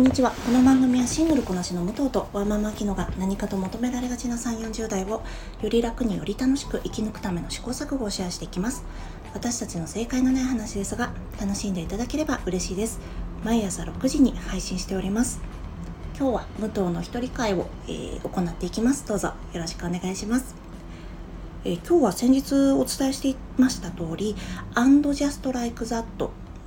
こんにちは。この番組はシングルこなしの武藤とワーママキノが何かと求められがちな3 4 0代をより楽により楽しく生き抜くための試行錯誤をシェアしていきます。私たちの正解のない話ですが楽しんでいただければ嬉しいです。毎朝6時に配信しております。今日は武藤の一人会を、えー、行っていきます。どうぞ。よろしくお願いします。えー、今日は先日お伝えしていました通り「And Just Like That」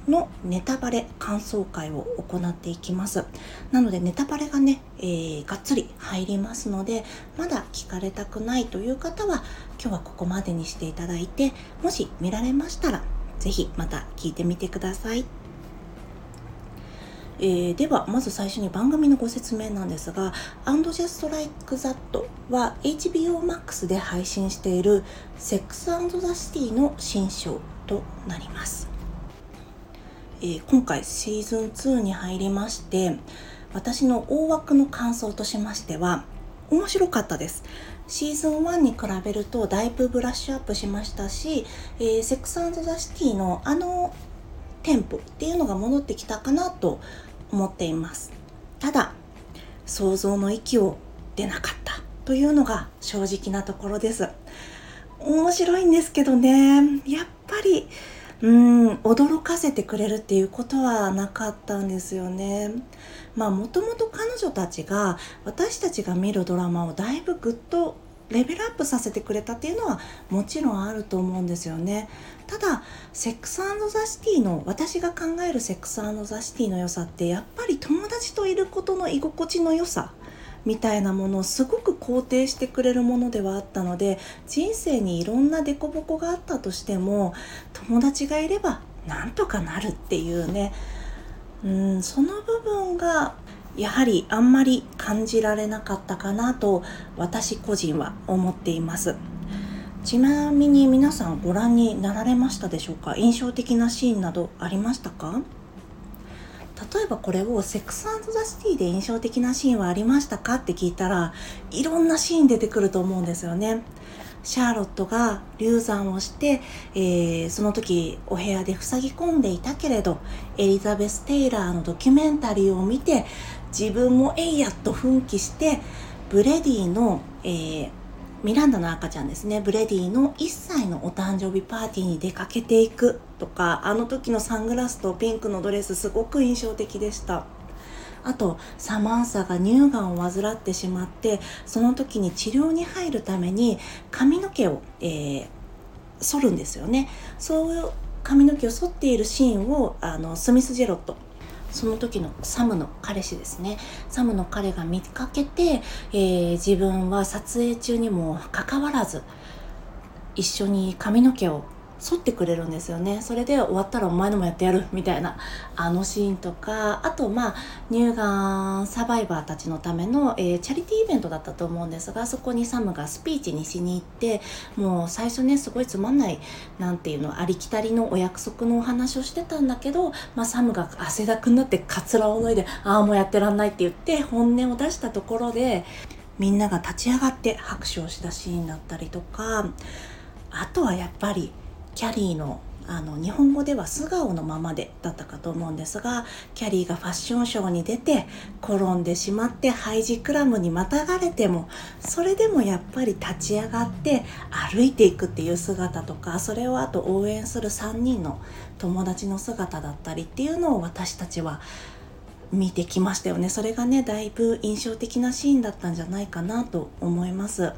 のネタバレ感想会を行っていきます。なのでネタバレがね、えー、がっつり入りますのでまだ聞かれたくないという方は今日はここまでにしていただいてもし見られましたら是非また聞いてみてください。えー、ではまず最初に番組のご説明なんですが「And Just Like That」は HBO Max で配信している「セックスザ・シティ」の新章となります。えー、今回シーズン2に入りまして私の大枠の感想としましては面白かったです。シーズン1に比べるとだいぶブラッシュアップしましたし、えー、セックスザ・シティのあのテンポっていうのが戻ってきたかなと思っています。ただ想像の域を出なかったというのが正直なところです。面白いんですけどね。やっぱりうん驚かせてくれるっていうことはなかったんですよね。まあもともと彼女たちが私たちが見るドラマをだいぶぐっとレベルアップさせてくれたっていうのはもちろんあると思うんですよね。ただセックスザ・シティの私が考えるセックスザ・シティの良さってやっぱり友達といることの居心地の良さみたいなものをすごく肯定してくれるものではあったので人生にいろんな凸凹があったとしても友達がいればなんとかなるっていうね。うんその部分がやはりあんまり感じられなかったかなと私個人は思っています。ちなみに皆さんご覧になられましたでしょうか？印象的なシーンなどありましたか？例えばこれをセックスザ・シティで印象的なシーンはありましたかって聞いたらいろんなシーン出てくると思うんですよね。シャーロットが流産をして、えー、その時お部屋で塞ぎ込んでいたけれどエリザベス・テイラーのドキュメンタリーを見て自分もえいやっと奮起してブレディの、えー、ミランダの赤ちゃんですね。ブレディの1歳のお誕生日パーティーに出かけていくとかあの時のサングラスとピンクのドレスすごく印象的でした。あとサマンサが乳がんを患ってしまってその時に治療に入るために髪の毛を、えー、剃るんですよね。そういう髪の毛を剃っているシーンをあのスミス・ジェロットその時のサムの彼氏ですね。サムの彼が見かけて、えー、自分は撮影中にもかかわらず一緒に髪の毛を沿ってくれるんですよね。それで終わったらお前のもやってやるみたいな。あのシーンとか。あとまあ乳がんサバイバーたちのための、えー、チャリティーイベントだったと思うんですがそこにサムがスピーチにしに行ってもう最初ねすごいつまんないなんていうのありきたりのお約束のお話をしてたんだけど、まあ、サムが汗だくになってカツラを脱いでああもうやってらんないって言って本音を出したところでみんなが立ち上がって拍手をしたシーンだったりとか。あとはやっぱりキャリーのあの日本語では素顔のままでだったかと思うんですがキャリーがファッションショーに出て転んでしまってハイジクラムにまたがれてもそれでもやっぱり立ち上がって歩いていくっていう姿とかそれをあと応援する3人の友達の姿だったりっていうのを私たちは見てきましたよねそれがねだいぶ印象的なシーンだったんじゃないかなと思います。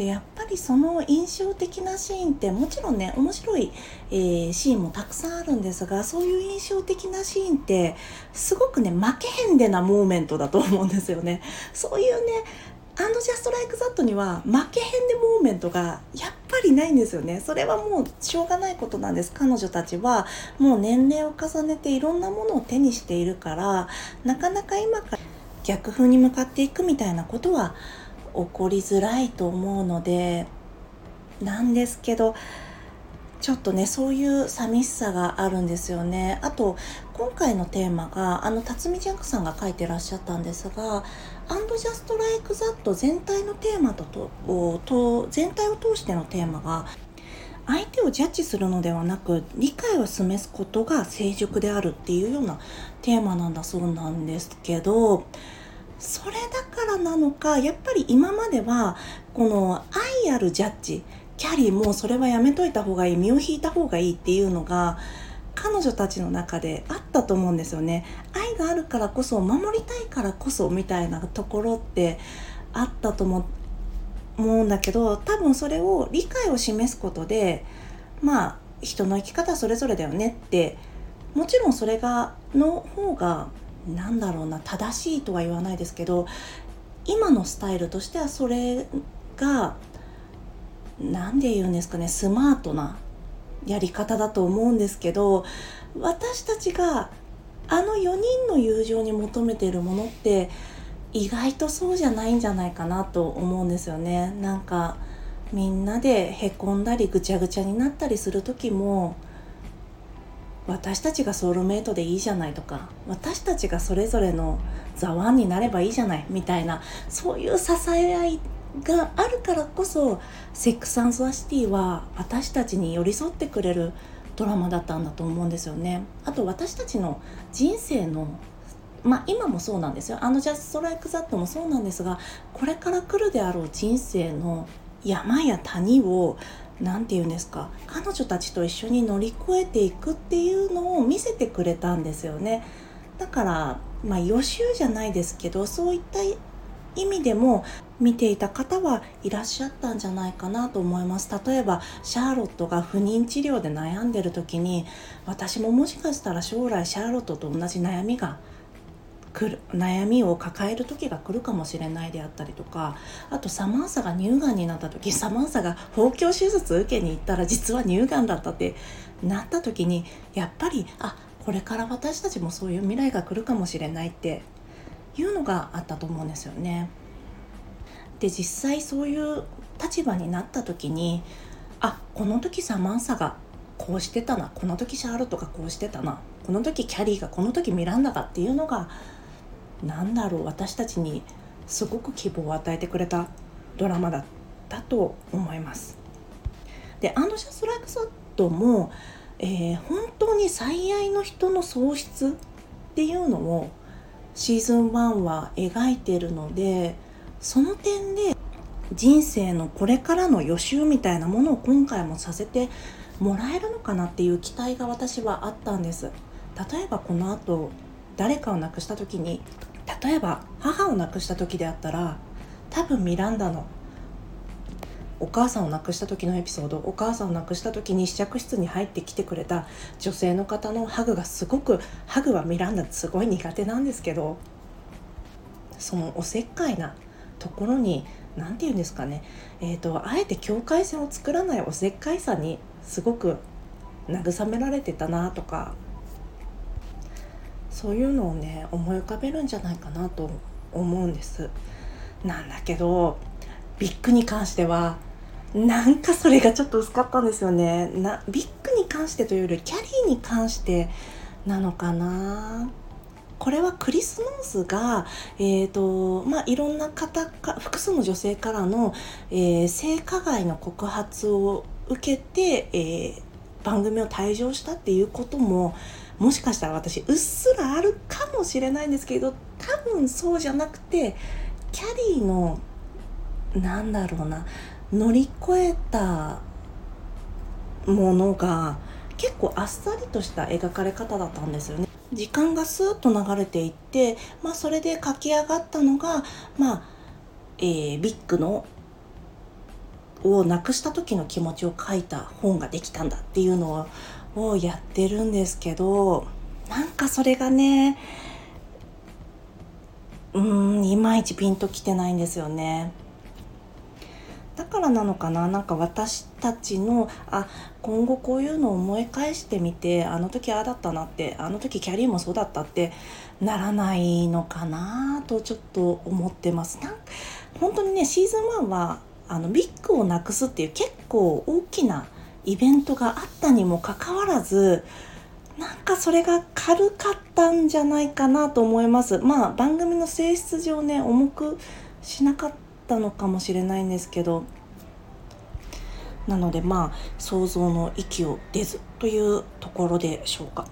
でやっぱりその印象的なシーンってもちろんね面白い、えー、シーンもたくさんあるんですがそういう印象的なシーンってすごくね負けへんでなモーメントだと思うんですよね。そういうねアンドジャストライクザットには負けへんでモーメントがやっぱりないんですよね。それはもうしょうがないことなんです。彼女たちはもう年齢を重ねていろんなものを手にしているからなかなか今から逆風に向かっていくみたいなことは起こりづらいと思うのでなんですけどちょっとねそういう寂しさがあるんですよね。あと今回のテーマがあの辰巳ジャンクさんが書いてらっしゃったんですが「アンドジャストライクザット全体のテーマととと全体を通してのテーマが「相手をジャッジするのではなく理解を示すことが成熟であるっていうようなテーマなんだそうなんですけどそれだからなのかやっぱり今まではこの愛あるジャッジキャリーもそれはやめといた方がいい身を引いた方がいいっていうのが彼女たちの中であったと思うんですよね。愛があるからこそ守りたいからこそみたいなところってあったと思うんだけど多分それを理解を示すことでまあ人の生き方それぞれだよねってもちろんそれがの方がなんだろうな正しいとは言わないですけど今のスタイルとしてはそれが何で言うんですかねスマートなやり方だと思うんですけど私たちがあの4人の友情に求めているものって意外とそうじゃないんじゃないかなと思うんですよね。なんかみんなでへこんだりぐちゃぐちゃになったりする時も私たちがソウルメイトでいいじゃないとか私たちがそれぞれのザワンになればいいじゃないみたいなそういう支え合いがあるからこそセックス・アンド・ザ・シティは私たちに寄り添ってくれるドラマだったんだと思うんですよね。あと私たちの人生のまあ今もそうなんですよ。あのジャストライクザットもそうなんですが、これから来るであろう人生の山や谷を何て言うんですか彼女たちと一緒に乗り越えていくっていうのを見せてくれたんですよね。だからまあ予習じゃないですけどそういった意味でも見ていた方はいらっしゃったんじゃないかなと思います。例えばシャーロットが不妊治療で悩んでる時に私ももしかしたら将来シャーロットと同じ悩みが来る悩みを抱える時が来るかもしれないであったりとかあとサマンサが乳がんになった時サマンサが包協手術受けに行ったら実は乳がんだったってなった時にやっぱりあこれから私たちもそういう未来が来るかもしれないっていうのがあったと思うんですよね。で実際そういう立場になった時にあこの時サマンサがこうしてたなこの時シャーロットがこうしてたなこの時キャリーがこの時ミランダがっていうのが何だろう私たちにすごく希望を与えてくれたドラマだったと思います。でアンド・シャスト・ライク・サットも、えー、本当に最愛の人の喪失っていうのをシーズン1は描いてるのでその点で人生のこれからの予習みたいなものを今回もさせてもらえるのかなっていう期待が私はあったんです例えばこの後誰かを亡くした時に例えば母を亡くした時であったら多分ミランダのお母さんを亡くした時のエピソードお母さんを亡くした時に試着室に入ってきてくれた女性の方のハグがすごくハグはミランダすごい苦手なんですけどそのおせっかいなところに何て言うんですかね、えーと、あえて境界線を作らないおせっかいさにすごく慰められてたなとかそういうのをね思い浮かべるんじゃないかなと思うんです。なんだけどビッグに関してはなんかそれがちょっと薄かったんですよね。なビッグに関してというよりキャリーに関してなのかな。これはクリス・ノースが、えーとまあ、いろんな方か複数の女性からの、えー、性加害の告発を受けて、えー、番組を退場したっていうことももしかしたら私うっすらあるかもしれないんですけど多分そうじゃなくてキャリーのなんだろうな乗り越えたものが結構あっさりとした描かれ方だったんですよね。時間がスーッと流れていって、まあ、それで書き上がったのが、まあえー、ビッグのをなくした時の気持ちを書いた本ができたんだっていうのはをやってるんですけどなんかそれがねうんいまいちピンときてないんですよね。だからなのかななんか私たちのあ今後こういうのを思い返してみてあの時ああだったなってあの時キャリーもそうだったってならないのかなとちょっと思ってます。なん本当にねシーズン1はあのビッグをなくすっていう結構大きなイベントがあったにもかかわらずなんかそれが軽かったんじゃないかなと思います。まあ番組の性質上ね重くしなかったのかもしれないんですけどなのでまあ想像の域を出ずというところでしょうか。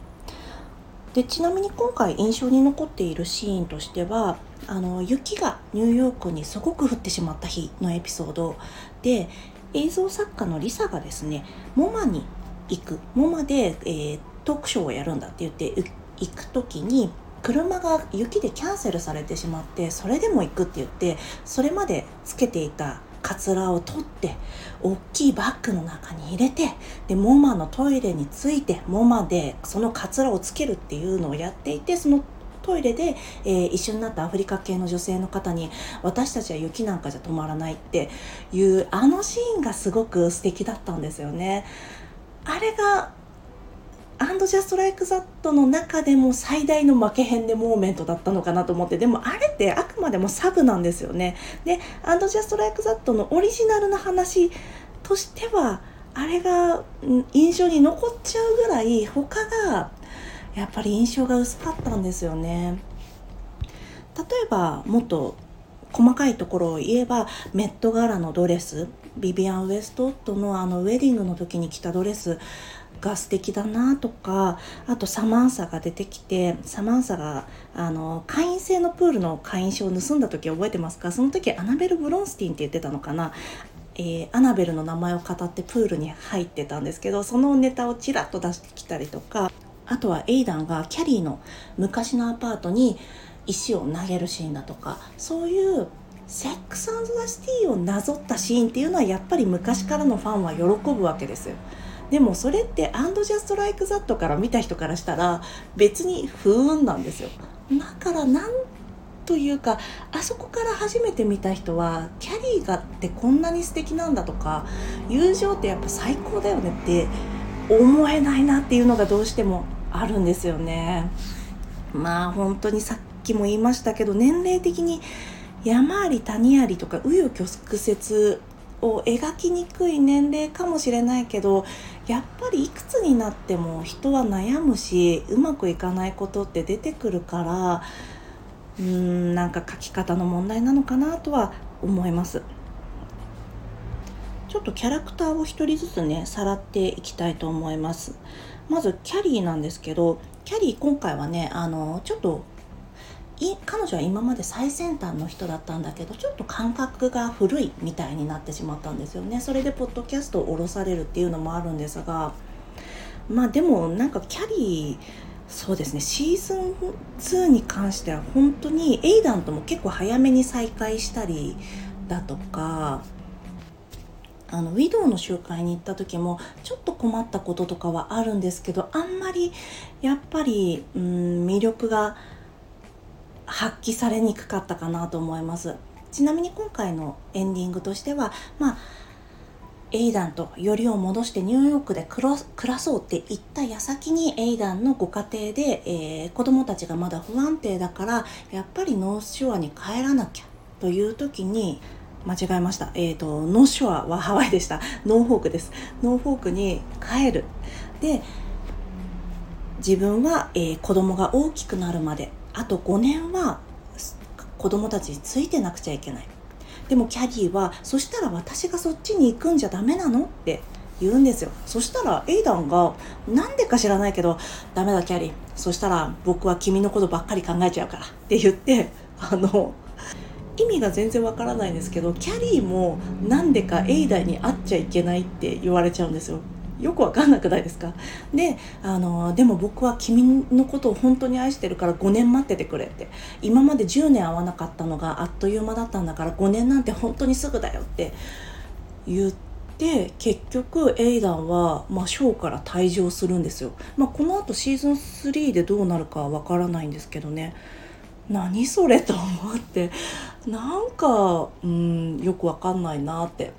でちなみに今回印象に残っているシーンとしてはあの雪がニューヨークにすごく降ってしまった日のエピソードで映像作家のリサがですねモマに行く。モマで、えー、トークショーをやるんだって言って行く時に車が雪でキャンセルされてしまってそれでも行くって言ってそれまでつけていたカツラを取って大きいバッグの中に入れてでモマのトイレについてモマでそのカツラをつけるっていうのをやっていてそのトイレで、えー、一緒になったアフリカ系の女性の方に私たちは雪なんかじゃ止まらないっていうあのシーンがすごく素敵だったんですよね。あれが And Just Like That の中でも最大の負けへんでモーメントだったのかなと思ってでもあれってあくまでもサブなんですよねで And Just Like That のオリジナルな話としてはあれが印象に残っちゃうぐらい他がやっぱり印象が薄かったんですよね。例えばもっと細かいところを言えばメット柄のドレスビビアン・ウエストウッドのあのウェディングの時に着たドレスが素敵だなとかあとサマンサが出てきてサマンサがあの会員制のプールの会員証を盗んだ時覚えてますか？その時アナベル・ブロンスティンって言ってたのかな？えー、アナベルの名前を語ってプールに入ってたんですけどそのネタをちらっと出してきたりとかあとはエイダンがキャリーの昔のアパートに石を投げるシーンだとかそういうセックスザ・シティをなぞったシーンっていうのはやっぱり昔からのファンは喜ぶわけですよ。でもそれってアンドジャストライクザットから見た人からしたら別に不運なんですよだからなんというかあそこから初めて見た人はキャリーがってこんなに素敵なんだとか友情ってやっぱ最高だよねって思えないなっていうのがどうしてもあるんですよね。まあ本当にさっきも言いましたけど年齢的に山あり谷ありとか紆余曲折を描きにくい年齢かもしれないけどやっぱりいくつになっても人は悩むしうまくいかないことって出てくるからうーんなんか書き方の問題なのかなとは思います。ちょっとキャラクターを一人ずつねさらっていきたいと思います。まずキャリーなんですけどキャリー今回はねあのちょっと彼女は今まで最先端の人だったんだけどちょっと感覚が古いみたいになってしまったんですよね。それでポッドキャストを下ろされるっていうのもあるんですがまあでもなんかキャリーそうですねシーズン2に関しては本当にエイダンとも結構早めに再会したりだとかあのウィドウの集会に行った時もちょっと困ったこととかはあるんですけどあんまりやっぱりうん魅力が発揮されにくかったかなと思います。ちなみに今回のエンディングとしてはまあエイダンとよりを戻してニューヨークで暮らそうって言った矢先にエイダンのご家庭で、えー、子供たちがまだ不安定だからやっぱりノースショアに帰らなきゃという時に間違えました。えっ、ー、と、ノースショアはハワイでした。ノーフォークです。ノーフォークに帰る。で、自分は、えー、子供が大きくなるまであと5年は子供たちについてなくちゃいけないでもキャリーはそしたら私がそっちに行くんじゃダメなの？って言うんですよそしたらエイダンがなんでか知らないけどダメだキャリーそしたら僕は君のことばっかり考えちゃうからって言ってあの意味が全然わからないんですけどキャリーもなんでかエイダに会っちゃいけないって言われちゃうんですよ。よくわかんなくないですか？であのでも僕は君のことを本当に愛してるから5年待っててくれって。今まで10年会わなかったのがあっという間だったんだから5年なんて本当にすぐだよって。言って結局エイダンは、まあ、ショーから退場するんですよ、まあ、このあとシーズン3でどうなるかはわからないんですけどね。何それと思ってなんかうんよくわかんないなって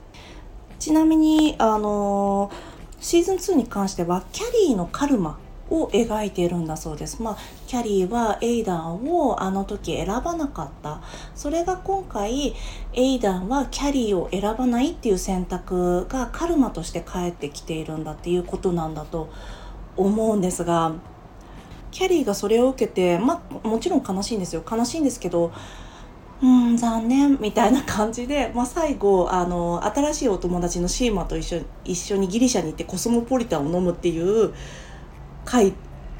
ちなみにあのシーズン2に関してはキャリーのカルマを描いているんだそうです。まあ、キャリーはエイダンをあの時選ばなかった。それが今回、エイダンはキャリーを選ばないっていう選択がカルマとして返ってきているんだっていうことなんだと思うんですが、キャリーがそれを受けて、まあ、もちろん悲しいんですよ。悲しいんですけど、うん残念みたいな感じで、まあ、最後あの新しいお友達のシーマと一緒一緒にギリシャに行ってコスモポリタンを飲むっていう回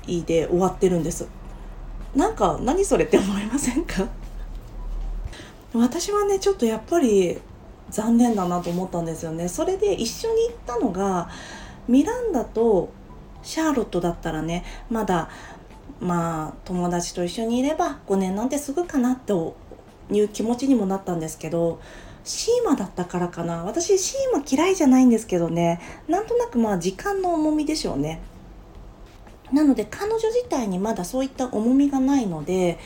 で終わってるんです。なんか何それって思いませんか？私はねちょっとやっぱり残念だなと思ったんですよね。それで一緒に行ったのがミランダとシャーロットだったらねまだまあ友達と一緒にいれば5年なんてすぐかなという気持ちにもなったんですけどシーマだったからかな。私シーマ嫌いじゃないんですけどね。なんとなくまあ時間の重みでしょうね。なので彼女自体にまだそういった重みがないので、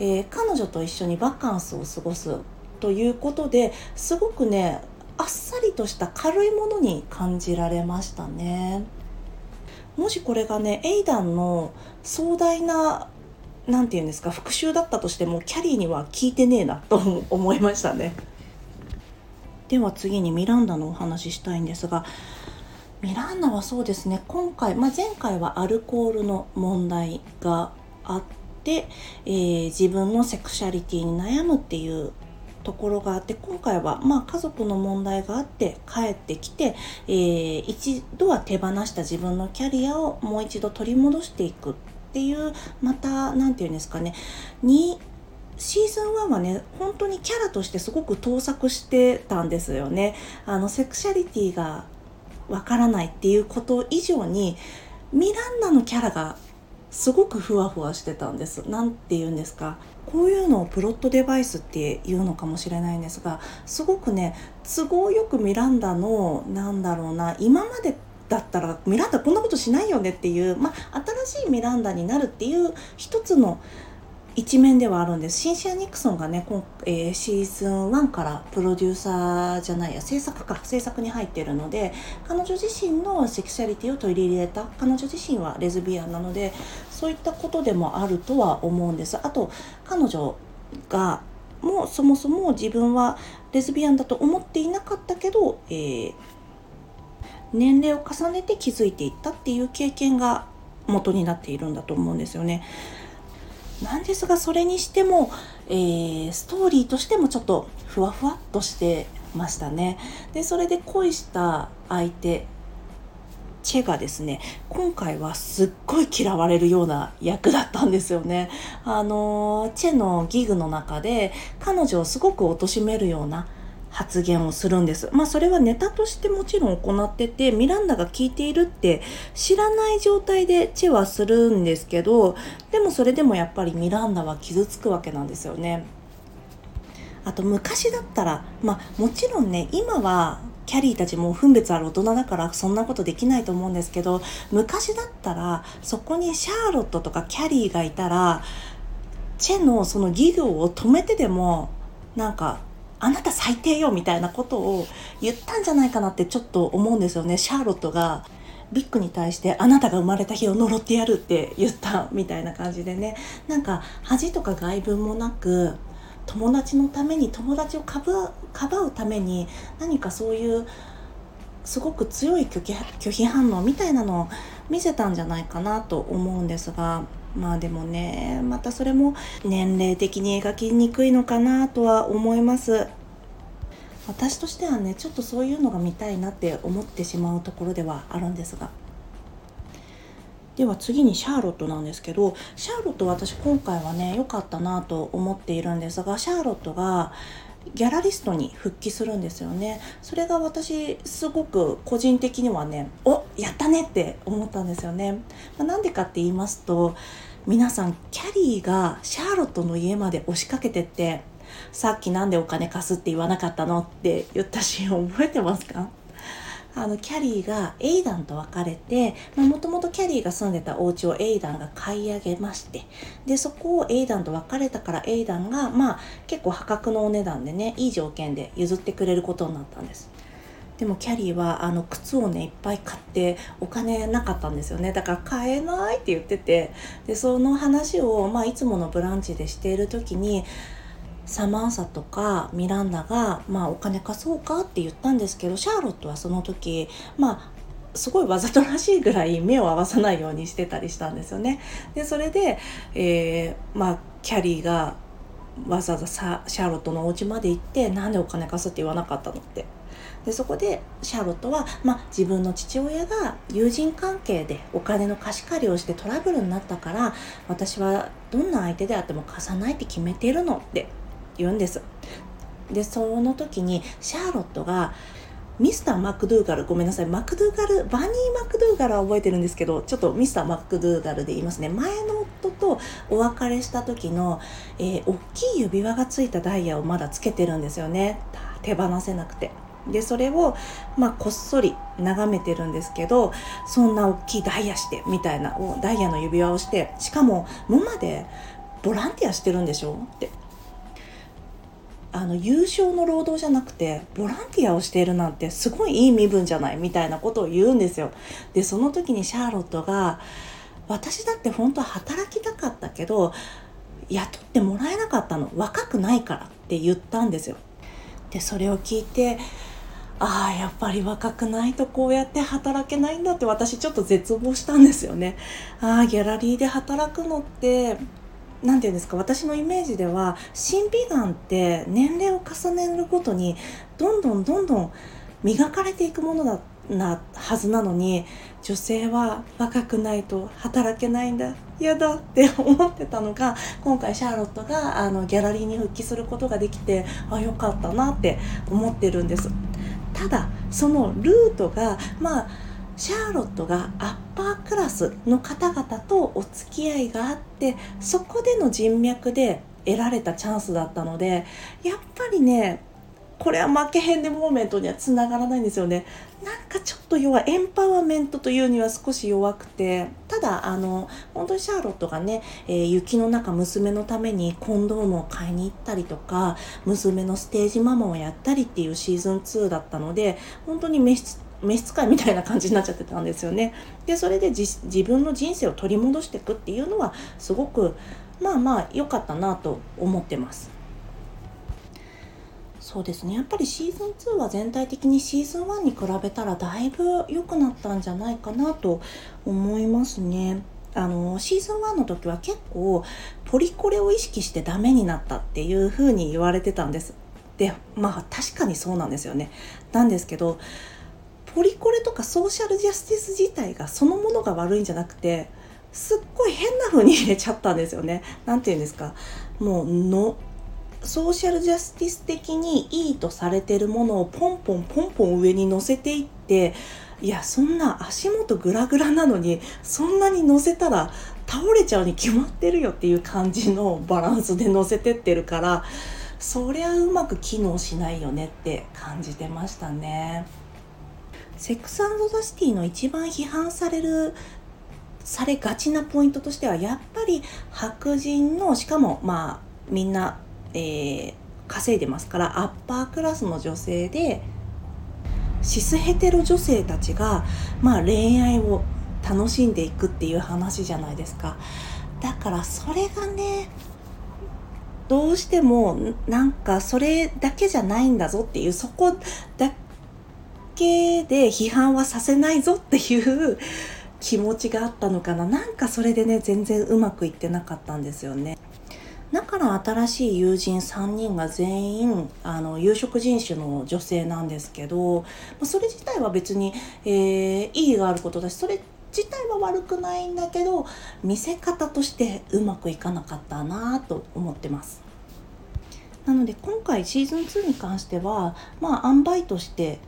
えー、彼女と一緒にバカンスを過ごすということですごくねあっさりとした軽いものに感じられましたね。もしこれがねエイダンの壮大な何て言うんですか復讐だったとしてもキャリーには効いてねえなと思いましたね。では次にミランダのお話ししたいんですがミランダはそうですね今回、まあ、前回はアルコールの問題があって、えー、自分のセクシャリティに悩むっていうところがあって今回はまあ家族の問題があって帰ってきて、えー、一度は手放した自分のキャリアをもう一度取り戻していくっていうまた何て言うんですかねにシーズン1はね本当にキャラとしてすごく盗作してたんですよね。あのセクシャリティがわからないっていうこと以上にミランダのキャラがすごくふわふわしてたんです。何て言うんですかこういうのをプロットデバイスっていうのかもしれないんですがすごくね都合よくミランダのなんだろうな今までだったらミランダこんなことしないよねっていう、まあ、新しいミランダになるっていう一つの一面ではあるんです。シンシア・ニクソンがね今、えー、シーズン1からプロデューサーじゃないや制作か。制作に入ってるので彼女自身のセクシャリティを取り入れた。彼女自身はレズビアンなのでそういったことでもあるとは思うんです。あと彼女がもうそもそも自分はレズビアンだと思っていなかったけど、えー、年齢を重ねて気づいていったっていう経験が元になっているんだと思うんですよね。なんですがそれにしても、えー、ストーリーとしてもちょっとふわふわっとしてましたね。でそれで恋した相手チェがですね今回はすっごい嫌われるような役だったんですよね。あのチェのギグの中で彼女をすごく貶めるような発言をするんです。まあそれはネタとしてもちろん行っててミランダが聞いているって知らない状態でチェはするんですけどでもそれでもやっぱりミランダは傷つくわけなんですよね。あと昔だったらまあもちろんね今はキャリーたちも分別ある大人だからそんなことできないと思うんですけど昔だったらそこにシャーロットとかキャリーがいたらチェのそのギグを止めてでもなんかあなた最低よみたいなことを言ったんじゃないかなってちょっと思うんですよね。シャーロットがビッグに対してあなたが生まれた日を呪ってやるって言ったみたいな感じでね。なんか恥とか外聞もなく友達のために友達をかばかばうために何かそういうすごく強い拒否拒否反応みたいなのを見せたんじゃないかなと思うんですが。まあでもねまたそれも年齢的に描きにくいのかなとは思います。私としてはねちょっとそういうのが見たいなって思ってしまうところではあるんですが。では次にシャーロットなんですけどシャーロット私今回はね良かったなと思っているんですがシャーロットがギャラリストに復帰するんですよね。それが私すごく個人的にはねおやったねって思ったんですよね、まあ、なんでかって言いますと皆さんキャリーがシャーロットの家まで押しかけてってさっきなんでお金貸すって言わなかったのって言ったシーン覚えてますか？あのキャリーがエイダンと別れてもともとキャリーが住んでたお家をエイダンが買い上げましてでそこをエイダンと別れたからエイダンがまあ結構破格のお値段でねいい条件で譲ってくれることになったんです。でもキャリーはあの靴をねいっぱい買ってお金なかったんですよね。だから買えないって言ってて。でその話を、まあ、いつものブランチでしている時にサマンサとかミランダが、まあ、お金貸そうかって言ったんですけどシャーロットはその時まあすごいわざとらしいぐらい目を合わさないようにしてたりしたんですよね。でそれで、えー、まあ、キャリーがわざわざシャーロットのお家まで行ってなんでお金貸すって言わなかったのって。でそこでシャーロットは、まあ、自分の父親が友人関係でお金の貸し借りをしてトラブルになったから私はどんな相手であっても貸さないって決めてるのって言うんです。でその時にシャーロットがミスター・マクドゥーガルごめんなさいマクドゥーガルバニー・マクドゥーガルは覚えてるんですけどちょっとミスター・マクドゥーガルで言いますね。前の夫とお別れした時の、えー、大きい指輪がついたダイヤをまだつけてるんですよね。手放せなくて。でそれをまあこっそり眺めてるんですけどそんな大きいダイヤしてみたいなダイヤの指輪をしてしかもモマでボランティアしてるんでしょ？ってあの優勝の労働じゃなくてボランティアをしているなんてすごいいい身分じゃない？みたいなことを言うんですよ。でその時にシャーロットが私だって本当は働きたかったけど雇ってもらえなかったの若くないからって言ったんですよ。でそれを聞いてああやっぱり若くないとこうやって働けないんだって私ちょっと絶望したんですよね。ああギャラリーで働くのって何て言うんですか私のイメージでは審美眼って年齢を重ねるごとにどんどんどんどん磨かれていくものだなはずなのに女性は若くないと働けないんだ嫌だって思ってたのが今回シャーロットがあのギャラリーに復帰することができてあよかったなって思ってるんですただそのルートがまあシャーロットがアッパークラスの方々とお付き合いがあってそこでの人脈で得られたチャンスだったのでやっぱりねこれは負けへんでモーメントにはつながらないんですよね。なんかちょっと弱いエンパワーメントというには少し弱くてただあの本当にシャーロットがね、えー、雪の中娘のためにコンドームを買いに行ったりとか娘のステージママをやったりっていうシーズン2だったので本当に召使いみたいな感じになっちゃってたんですよね。でそれで自分の人生を取り戻していくっていうのはすごくまあまあ良かったなと思ってます。そうですねやっぱりシーズン2は全体的にシーズン1に比べたらだいぶ良くなったんじゃないかなと思いますね。あのシーズン1の時は結構ポリコレを意識してダメになったっていう風に言われてたんです。でまあ確かにそうなんですよね。なんですけどポリコレとかソーシャルジャスティス自体がそのものが悪いんじゃなくてすっごい変な風に入れちゃったんですよね。何て言うんですかもうのソーシャルジャスティス的にいいとされてるものをポンポンポンポン上に乗せていっていやそんな足元グラグラなのにそんなに乗せたら倒れちゃうに決まってるよっていう感じのバランスで乗せてってるからそりゃうまく機能しないよねって感じてましたね。セックスザ・シティの一番批判されるされがちなポイントとしてはやっぱり白人のしかもまあみんなえー、稼いでますからアッパークラスの女性でシスヘテロ女性たちが、まあ、恋愛を楽しんでいくっていう話じゃないですかだからそれがねどうしてもなんかそれだけじゃないんだぞっていうそこだけで批判はさせないぞっていう気持ちがあったのかななんかそれでね全然うまくいってなかったんですよね。だから新しい友人3人が全員あの有色人種の女性なんですけどまそれ自体は別に、えー、意義があることだしそれ自体は悪くないんだけど見せ方としてうまくいかなかったなと思ってます。なので今回シーズン2に関してはまあ塩梅として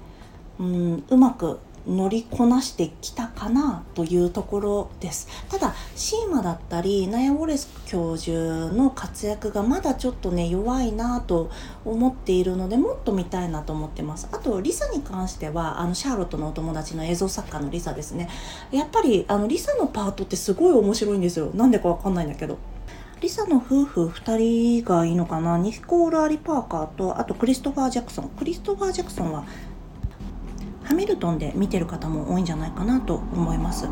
うんうまく乗りこなしてきたかなというところです。ただシーマだったりナヤ・ウォレス教授の活躍がまだちょっとね弱いなと思っているのでもっと見たいなと思ってます。あとリサに関してはあのシャーロットのお友達の映像作家のリサですね。やっぱりあのリサのパートってすごい面白いんですよ。なんでかわかんないんだけど。リサの夫婦2人がいいのかな？ニコール・アリ・パーカーとあとクリストファー・ジャクソン。クリストファー・ジャクソンはハミルトンで見てる方も多いんじゃないかなと思います。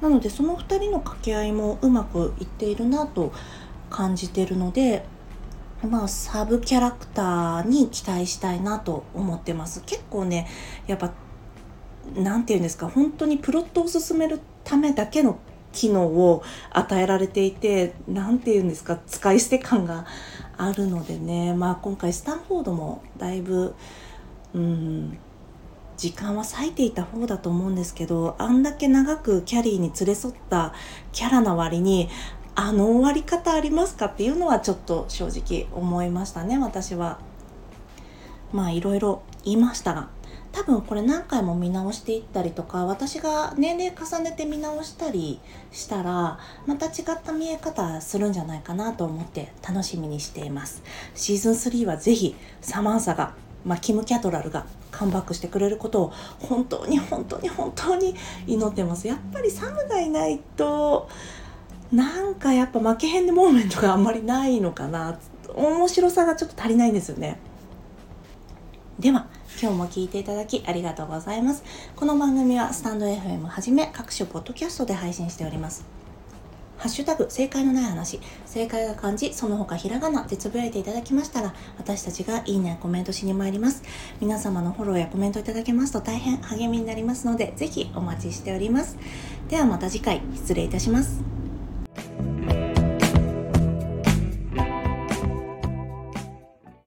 なのでその2人の掛け合いもうまくいっているなと感じてるのでまあサブキャラクターに期待したいなと思ってます。結構ねやっぱ何て言うんですか本当にプロットを進めるためだけの機能を与えられていて何て言うんですか使い捨て感があるのでね。まあ今回スタンフォードもだいぶうん時間は割いていた方だと思うんですけどあんだけ長くキャリーに連れ添ったキャラな割にあの終わり方ありますかっていうのはちょっと正直思いましたね私は。まあいろいろ言いましたが多分これ何回も見直していったりとか私が年齢重ねて見直したりしたらまた違った見え方するんじゃないかなと思って楽しみにしていますシーズン3はぜひサマンサが、まあ、キム・キャトラルがカムバックしてくれることを本当に本当に本当に祈ってます。やっぱりサムがいないとなんかやっぱ負けへんでモーメントがあんまりないのかな。面白さがちょっと足りないんですよね。では今日も聞いていただきありがとうございます。この番組はスタンド FM はじめ各種ポッドキャストで配信しております。ハッシュタグ正解のない話。正解が漢字その他ひらがなでつぶやいていただきましたら私たちがいいねやコメントしに参ります。皆様のフォローやコメントいただけますと大変励みになりますのでぜひお待ちしております。ではまた次回。失礼いたします。